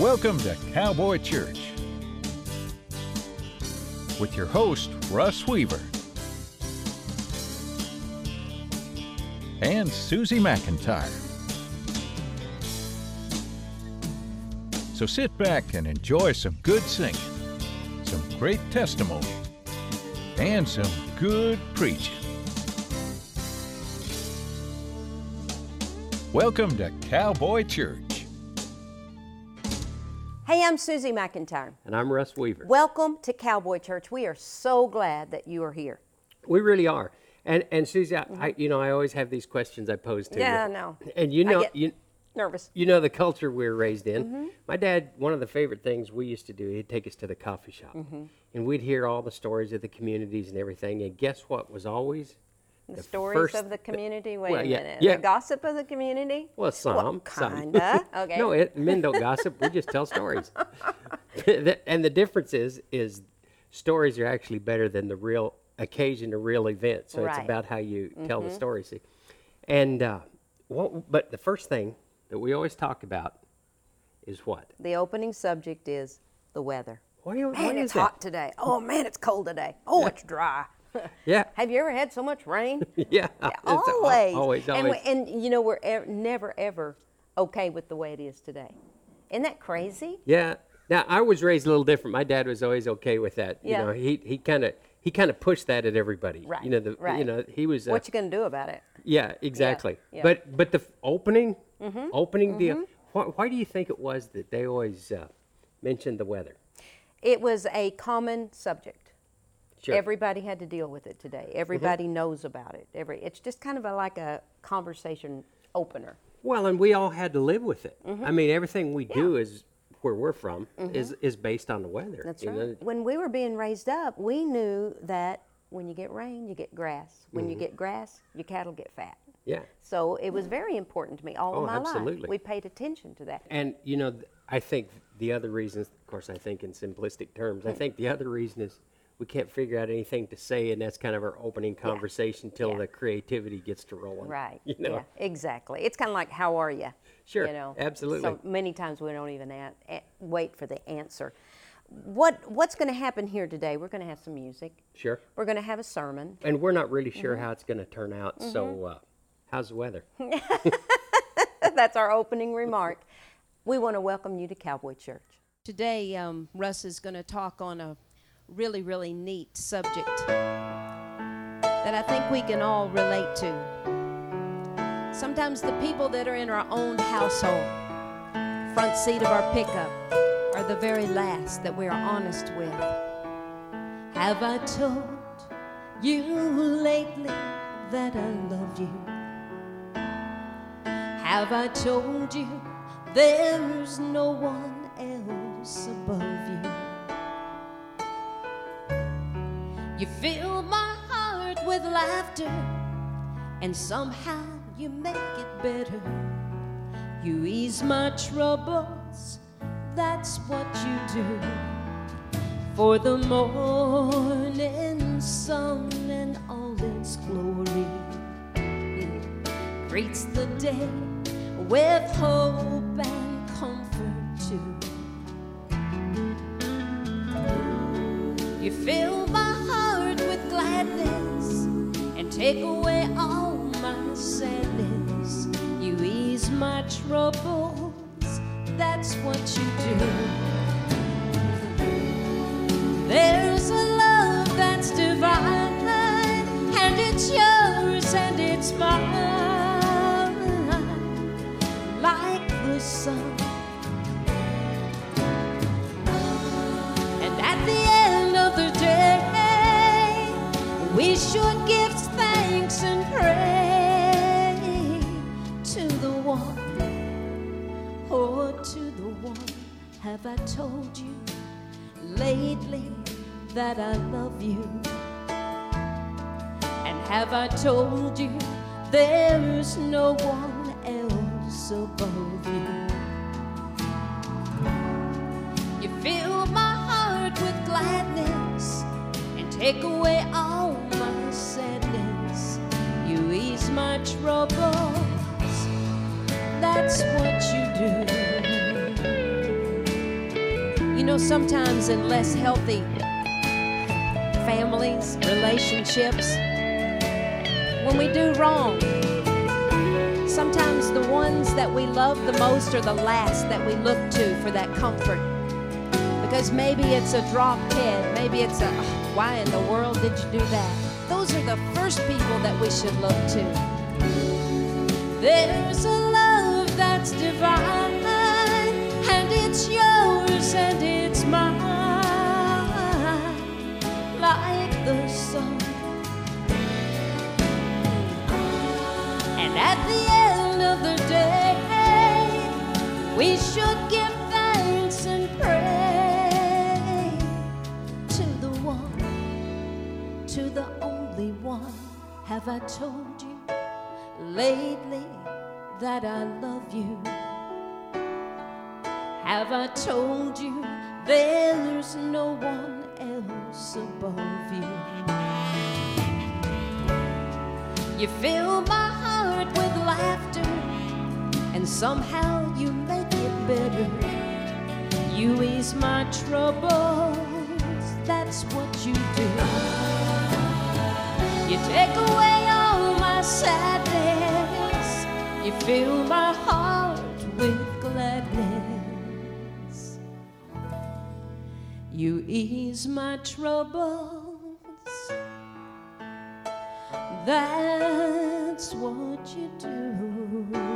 Welcome to Cowboy Church with your host, Russ Weaver and Susie McIntyre. So sit back and enjoy some good singing, some great testimony, and some good preaching. Welcome to Cowboy Church. Hey, I'm Susie McIntyre. And I'm Russ Weaver. Welcome to Cowboy Church. We are so glad that you are here. We really are. And and Susie, I, I you know I always have these questions I pose to you. Yeah, I you. know. And you know you Nervous. you know the culture we were raised in. Mm-hmm. My dad, one of the favorite things we used to do, he'd take us to the coffee shop, Mm-hmm. and we'd hear all the stories of the communities and everything. And guess what was always The, the stories first of the community. Wait well, a yeah, minute. yeah. The gossip of the community. well some some. kinda. Okay. no, it, men don't gossip. We just tell stories. and the difference is is stories are actually better than the real occasion, the real event. So it's Right. Mm-hmm. about how you tell the story. See, and uh, what? But the first thing that we always talk about is what? The opening subject is the weather. Why, why Man, is it's hot today. Oh man, it's cold today. Oh, it's dry. Yeah, Have you ever had so much rain? yeah. Yeah, It's al- always. always, And, we, and you know, we're ev- never ever okay with the way it is today. Isn't that crazy? Yeah. Now I was raised a little different. My dad was always okay with that. Yeah. You know, he he kind of he kind of pushed that at everybody. Right, You know, the you know he was. uh, What you gonna do about it? Yeah, exactly. yeah. But but the f- opening Mm-hmm, opening deal. Why, why do you think it was that they always uh, mentioned the weather? It was a common subject. Sure. Everybody had to deal with it today. Everybody knows about it. Every it's just kind of a, like a conversation opener. well, and we all had to live with it. Mm-hmm. I mean, everything we do is where we're from is is based on the weather. That's right. know? When we were being raised up, we knew that when you get rain, you get grass. When Mm-hmm. you get grass, your cattle get fat. Yeah. So it was very important to me all Oh, of my absolutely. life. We paid attention to that. And you know, th- I think the other reason, of course, I think in simplistic terms, I Hmm. think the other reason is we can't figure out anything to say, and that's kind of our opening conversation till Yeah. the creativity gets to rolling. Right. You know. Yeah, exactly. It's kind of like, how are you? Sure, You know. absolutely. So many times we don't even a- a- wait for the answer. What What's going to happen here today? We're going to have some music. Sure. We're going to have a sermon. And we're not really sure Mm-hmm. how it's going to turn out. So, uh, how's the weather? That's our opening remark. We want to welcome you to Cowboy Church. Today, um, Russ is going to talk on a really, really neat subject that I think we can all relate to. Sometimes the people that are in our own household, front seat of our pickup, are the very last that we are honest with. Have I told you lately that I love you? Have I told you there's no one else above You fill my heart with laughter, and somehow you make it better. You ease my troubles, that's what you do. For the morning sun and all its glory greets the day with hope and comfort too. You fill my take away all my sadness. You ease my troubles, that's what you do. There's a love that's divine, and it's yours and it's mine, like the sun. And at the end of the day, we should give to the one. Have I told you lately that I love you? And have I told you there's no one else above you? You fill my heart with gladness and take away all my sadness. You ease my troubles. That's what you do. Know, sometimes in less healthy families, relationships, when we do wrong, sometimes the ones that we love the most are the last that we look to for that comfort. Because maybe it's a dropped head, maybe it's a, "Oh, why in the world did you do that? Those are the first people that we should look to. There's a love that's divine, and it's yours and it's sun. And at the end of the day, we should give thanks and pray to the one, to the only one. Have I told you lately that I love you? Have I told you there's no one else above you? You fill my heart with laughter, and somehow you make it better. You ease my troubles, that's what you do. You take away all my sadness, you fill my heart with gladness. You ease my troubles. That's what you do.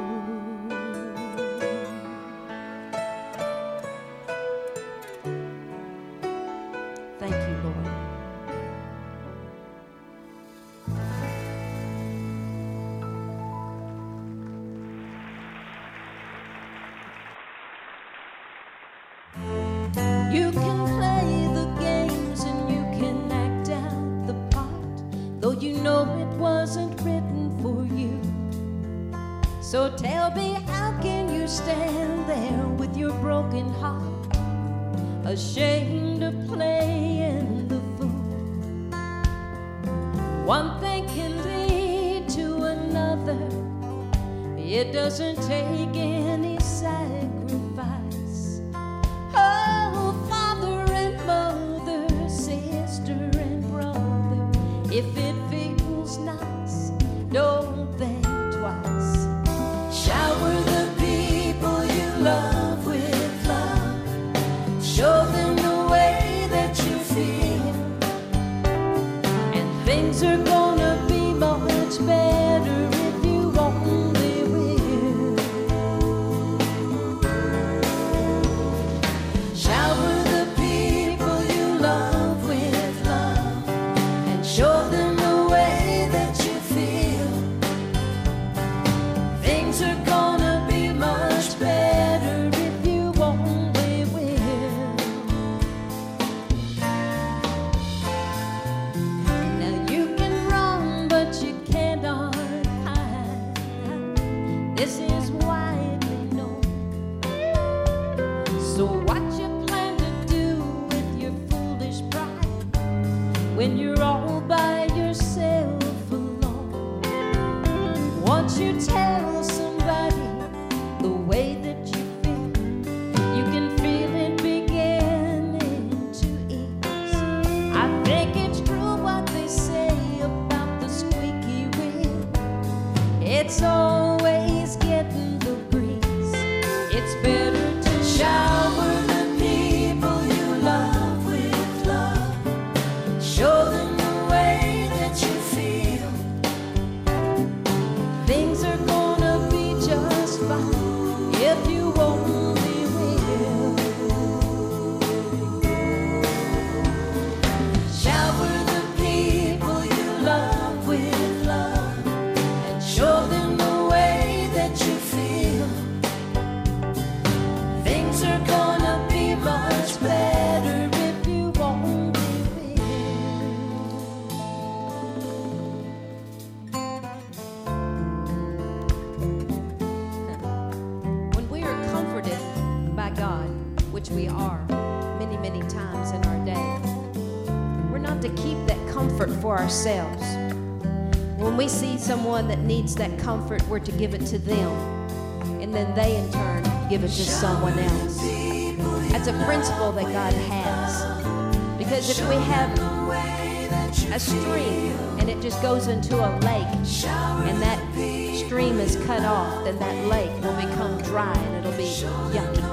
God, which we are many, many times in our day, we're not to keep that comfort for ourselves. When we see someone that needs that comfort, we're to give it to them. And then they, in turn, give it to someone else. That's a principle that God has. Because if we have a stream and it just goes into a lake and that stream is cut off, then that lake will become dry and it'll be yucky.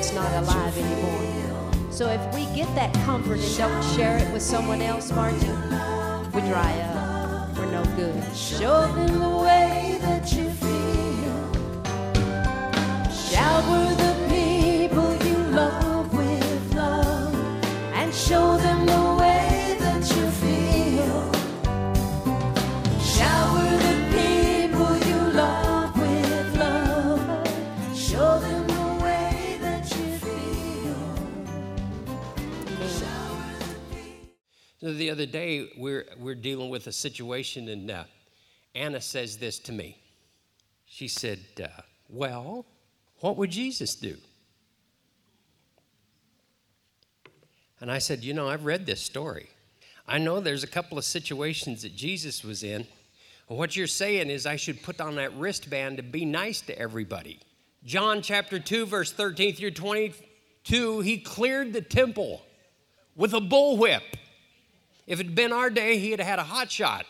It's not alive anymore. So if we get that comfort and don't share it with someone else, Margie, we dry up. We're no good. Show them the way that you feel. Shower the other day, we're, we're dealing with a situation, and uh, Anna says this to me. She said, uh, Well, what would Jesus do? And I said, You know, I've read this story. I know there's a couple of situations that Jesus was in. What you're saying is, I should put on that wristband to be nice to everybody. John chapter 2, verse 13 through 22, he cleared the temple with a bullwhip. If it had been our day, he'd have had a hot shot.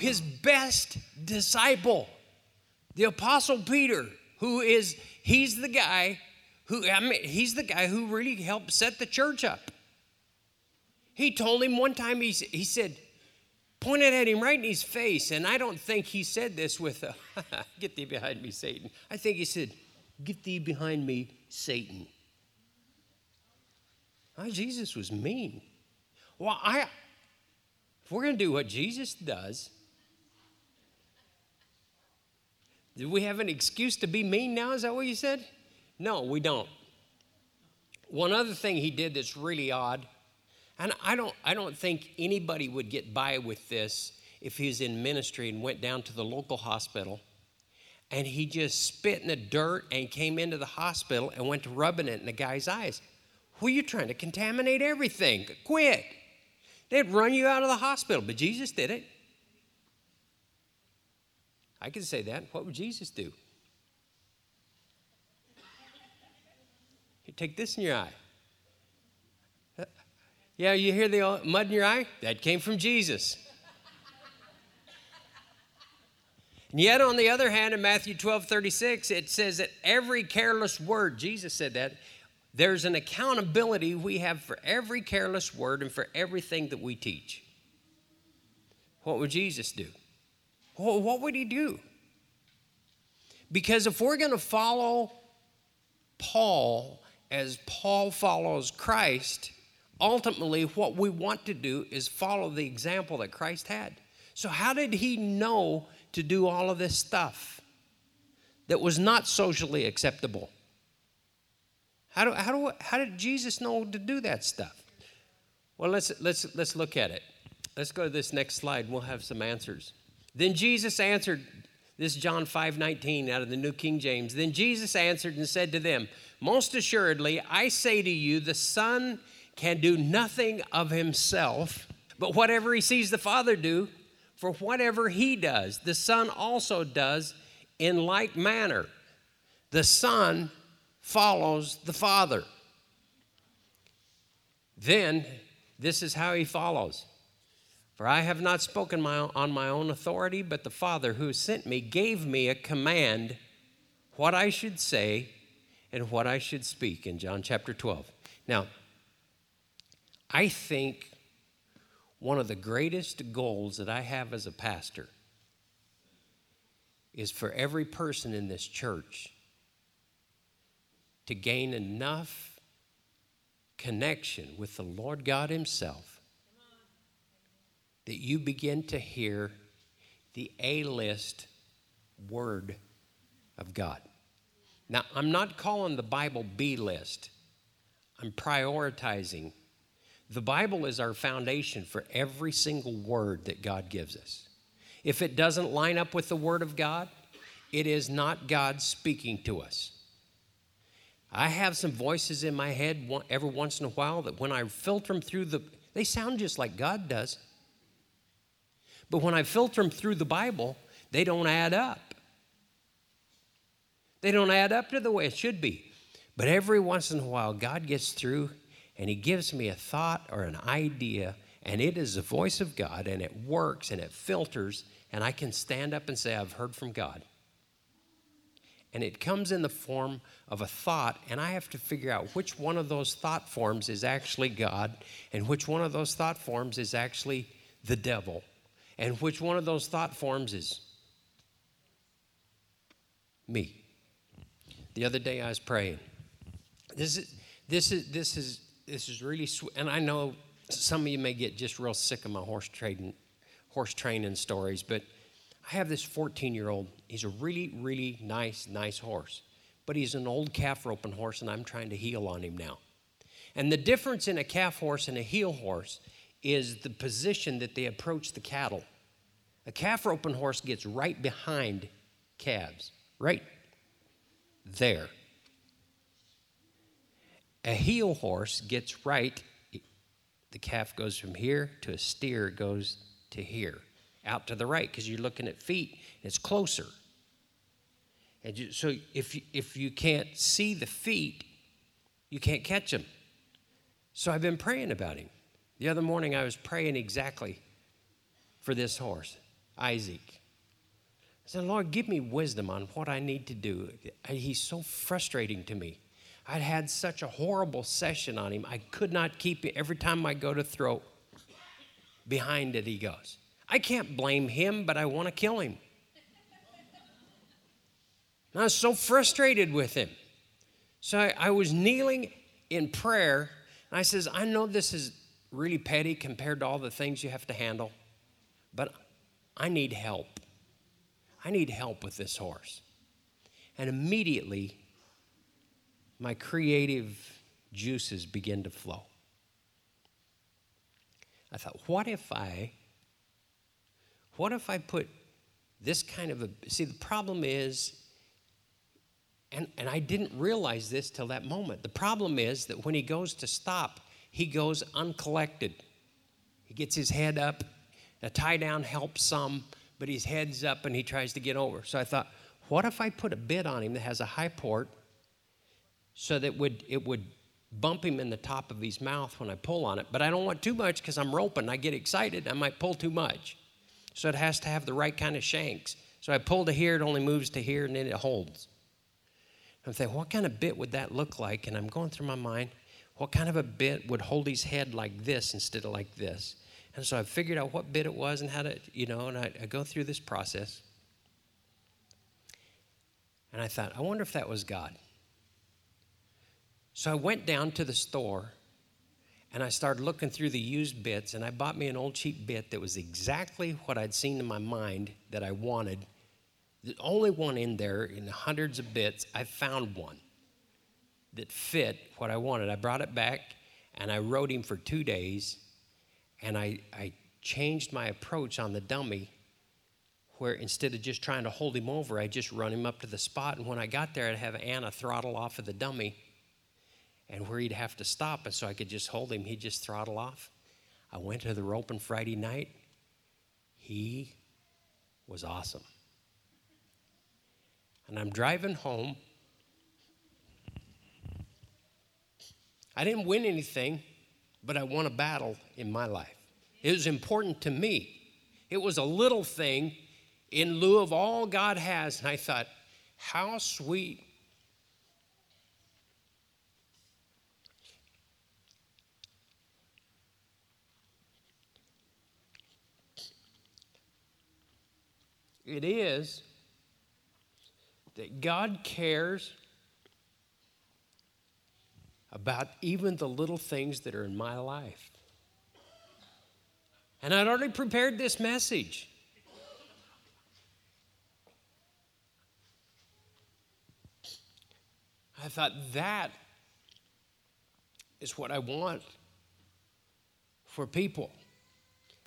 His best disciple, the apostle Peter, who is he's the guy who I mean he's the guy who really helped set the church up. He told him one time he, he said, pointed at him right in his face, and I don't think he said this with a, get thee behind me, Satan. I think he said, get thee behind me, Satan. Oh, Jesus was mean. Well, I, if we're going to do what Jesus does, do we have an excuse to be mean now? Is that what you said? No, we don't. One other thing he did that's really odd and I don't, I don't think anybody would get by with this if he was in ministry and went down to the local hospital and he just spit in the dirt and came into the hospital and went to rubbing it in the guy's eyes. Well, you're trying to contaminate everything. Quit. They'd run you out of the hospital, but Jesus did it. I can say that. What would Jesus do? He'd take this in your eye. Yeah, you hear the mud in your eye? That came from Jesus. and yet, on the other hand, in Matthew 12 36, it says that every careless word, Jesus said that, there's an accountability we have for every careless word and for everything that we teach. What would Jesus do? Well, what would he do? Because if we're going to follow Paul as Paul follows Christ, ultimately, what we want to do is follow the example that Christ had. So, how did he know to do all of this stuff that was not socially acceptable? How, do, how, do, how did Jesus know to do that stuff? Well, let's, let's, let's look at it. Let's go to this next slide. We'll have some answers. Then Jesus answered, this is John 5 19 out of the New King James. Then Jesus answered and said to them, Most assuredly, I say to you, the Son can do nothing of himself, but whatever he sees the Father do, for whatever he does, the Son also does in like manner. The Son follows the Father. Then, this is how he follows. For I have not spoken my, on my own authority, but the Father who sent me gave me a command what I should say and what I should speak in John chapter 12. Now, I think one of the greatest goals that I have as a pastor is for every person in this church to gain enough connection with the Lord God Himself that you begin to hear the A list word of God. Now, I'm not calling the Bible B list, I'm prioritizing the Bible is our foundation for every single word that God gives us. If it doesn't line up with the Word of God, it is not God speaking to us. I have some voices in my head every once in a while that when I filter them through the, They sound just like God does. But when I filter them through the Bible, they don't add up. They don't add up to the way it should be. But every once in a while, God gets through and He gives me a thought or an idea, and it is the voice of God, and it works and it filters, and I can stand up and say, I've heard from God. And it comes in the form of a thought, and I have to figure out which one of those thought forms is actually God, and which one of those thought forms is actually the devil, and which one of those thought forms is me. The other day I was praying. This is this is this is this is really sweet, and I know some of you may get just real sick of my horse trading, horse training stories, but I have this 14 year old. He's a really really nice nice horse, but he's an old calf roping horse, and I'm trying to heel on him now. And the difference in a calf horse and a heel horse is the position that they approach the cattle. A calf roping horse gets right behind calves, right there. A heel horse gets right, the calf goes from here to a steer goes to here, out to the right, because you're looking at feet, it's closer. And you, so if you, if you can't see the feet, you can't catch them. So I've been praying about him. The other morning I was praying exactly for this horse, Isaac. I said, Lord, give me wisdom on what I need to do. He's so frustrating to me. I'd had such a horrible session on him. I could not keep it. Every time I go to throw, behind it he goes. I can't blame him, but I want to kill him. And I was so frustrated with him. So I, I was kneeling in prayer, and I says, I know this is really petty compared to all the things you have to handle, but I need help. I need help with this horse. And immediately, my creative juices begin to flow. I thought, what if I, what if I put this kind of a, see, the problem is, and, and I didn't realize this till that moment. The problem is that when he goes to stop, he goes uncollected. He gets his head up. A tie down helps some, but his head's up and he tries to get over. So I thought, what if I put a bit on him that has a high port so that would it would bump him in the top of his mouth when I pull on it, but I don't want too much because I'm roping. I get excited, I might pull too much. So it has to have the right kind of shanks. So I pull to here, it only moves to here, and then it holds. I'm thinking, what kind of bit would that look like? And I'm going through my mind, what kind of a bit would hold his head like this instead of like this? And so I figured out what bit it was and how to, you know, and I, I go through this process. And I thought, I wonder if that was God. So I went down to the store and I started looking through the used bits and I bought me an old cheap bit that was exactly what I'd seen in my mind that I wanted. The only one in there in hundreds of bits, I found one that fit what I wanted. I brought it back and I rode him for two days and I, I changed my approach on the dummy where instead of just trying to hold him over, I just run him up to the spot. And when I got there, I'd have Anna throttle off of the dummy. And where he'd have to stop, and so I could just hold him, he'd just throttle off. I went to the rope on Friday night. He was awesome. And I'm driving home. I didn't win anything but I won a battle in my life. It was important to me. It was a little thing in lieu of all God has. And I thought, how sweet. It is that God cares about even the little things that are in my life. And I'd already prepared this message. I thought that is what I want for people.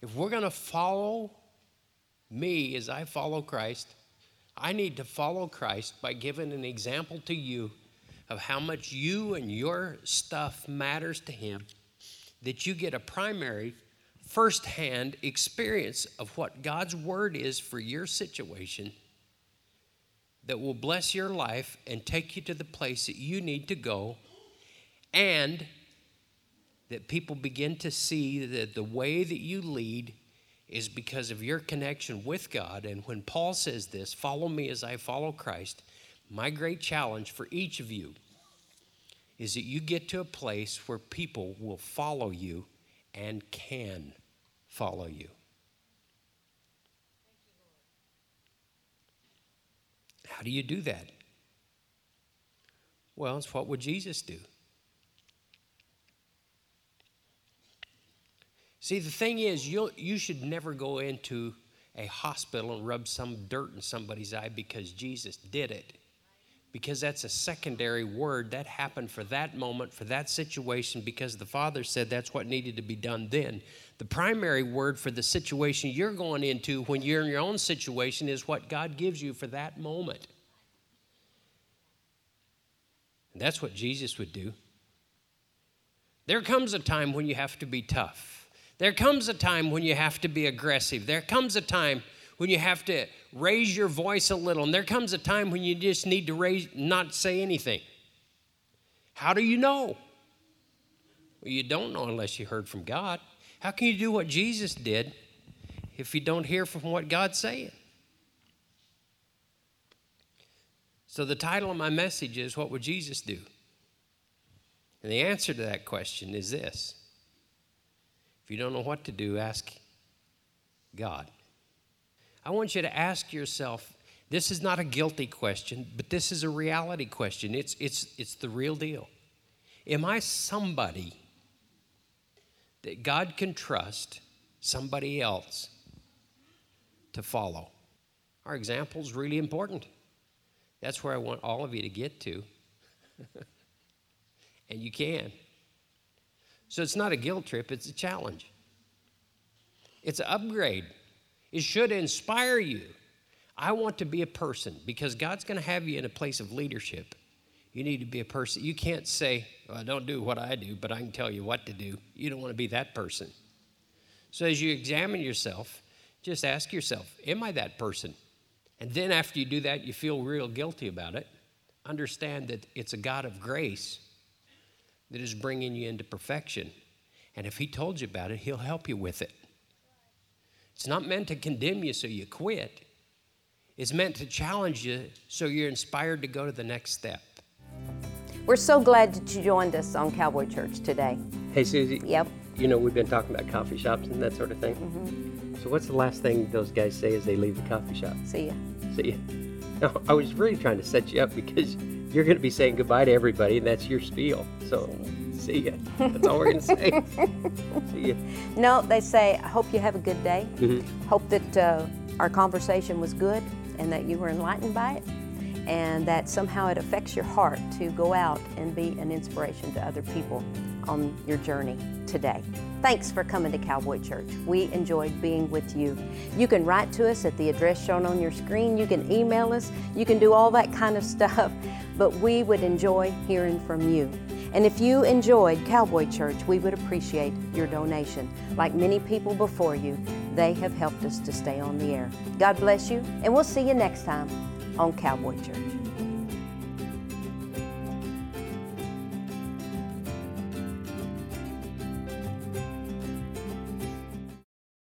If we're going to follow me as I follow Christ, I need to follow Christ by giving an example to you of how much you and your stuff matters to Him that you get a primary, firsthand experience of what God's Word is for your situation that will bless your life and take you to the place that you need to go, and that people begin to see that the way that you lead is because of your connection with God. And when Paul says this, follow me as I follow Christ, my great challenge for each of you is that you get to a place where people will follow you and can follow you. How do you do that? Well, it's what would Jesus do? See, the thing is, you you should never go into a hospital and rub some dirt in somebody's eye because Jesus did it. Because that's a secondary word that happened for that moment, for that situation, because the Father said that's what needed to be done then. The primary word for the situation you're going into when you're in your own situation is what God gives you for that moment. And that's what Jesus would do. There comes a time when you have to be tough. There comes a time when you have to be aggressive. There comes a time when you have to raise your voice a little. And there comes a time when you just need to raise, not say anything. How do you know? Well, you don't know unless you heard from God. How can you do what Jesus did if you don't hear from what God's saying? So, the title of my message is What Would Jesus Do? And the answer to that question is this if you don't know what to do, ask God. I want you to ask yourself this is not a guilty question, but this is a reality question. It's, it's, it's the real deal. Am I somebody that God can trust somebody else to follow? Our example is really important. That's where I want all of you to get to. and you can. So it's not a guilt trip, it's a challenge. It's an upgrade. It should inspire you. I want to be a person because God's going to have you in a place of leadership. You need to be a person. You can't say, well, don't do what I do, but I can tell you what to do. You don't want to be that person. So as you examine yourself, just ask yourself, am I that person? And then after you do that, you feel real guilty about it. Understand that it's a God of grace that is bringing you into perfection. And if He told you about it, He'll help you with it. It's not meant to condemn you so you quit, it's meant to challenge you so you're inspired to go to the next step. We're so glad that you joined us on Cowboy Church today. Hey, Susie. Yep. You know, we've been talking about coffee shops and that sort of thing. Mm-hmm. So, what's the last thing those guys say as they leave the coffee shop? See ya. See ya. No, I was really trying to set you up because you're going to be saying goodbye to everybody, and that's your spiel. So, see ya. That's all we're going to say. see ya. No, they say, I hope you have a good day. Mm-hmm. Hope that uh, our conversation was good and that you were enlightened by it, and that somehow it affects your heart to go out and be an inspiration to other people on your journey today. Thanks for coming to Cowboy Church. We enjoyed being with you. You can write to us at the address shown on your screen. You can email us. You can do all that kind of stuff, but we would enjoy hearing from you. And if you enjoyed Cowboy Church, we would appreciate your donation. Like many people before you, they have helped us to stay on the air. God bless you, and we'll see you next time on Cowboy Church.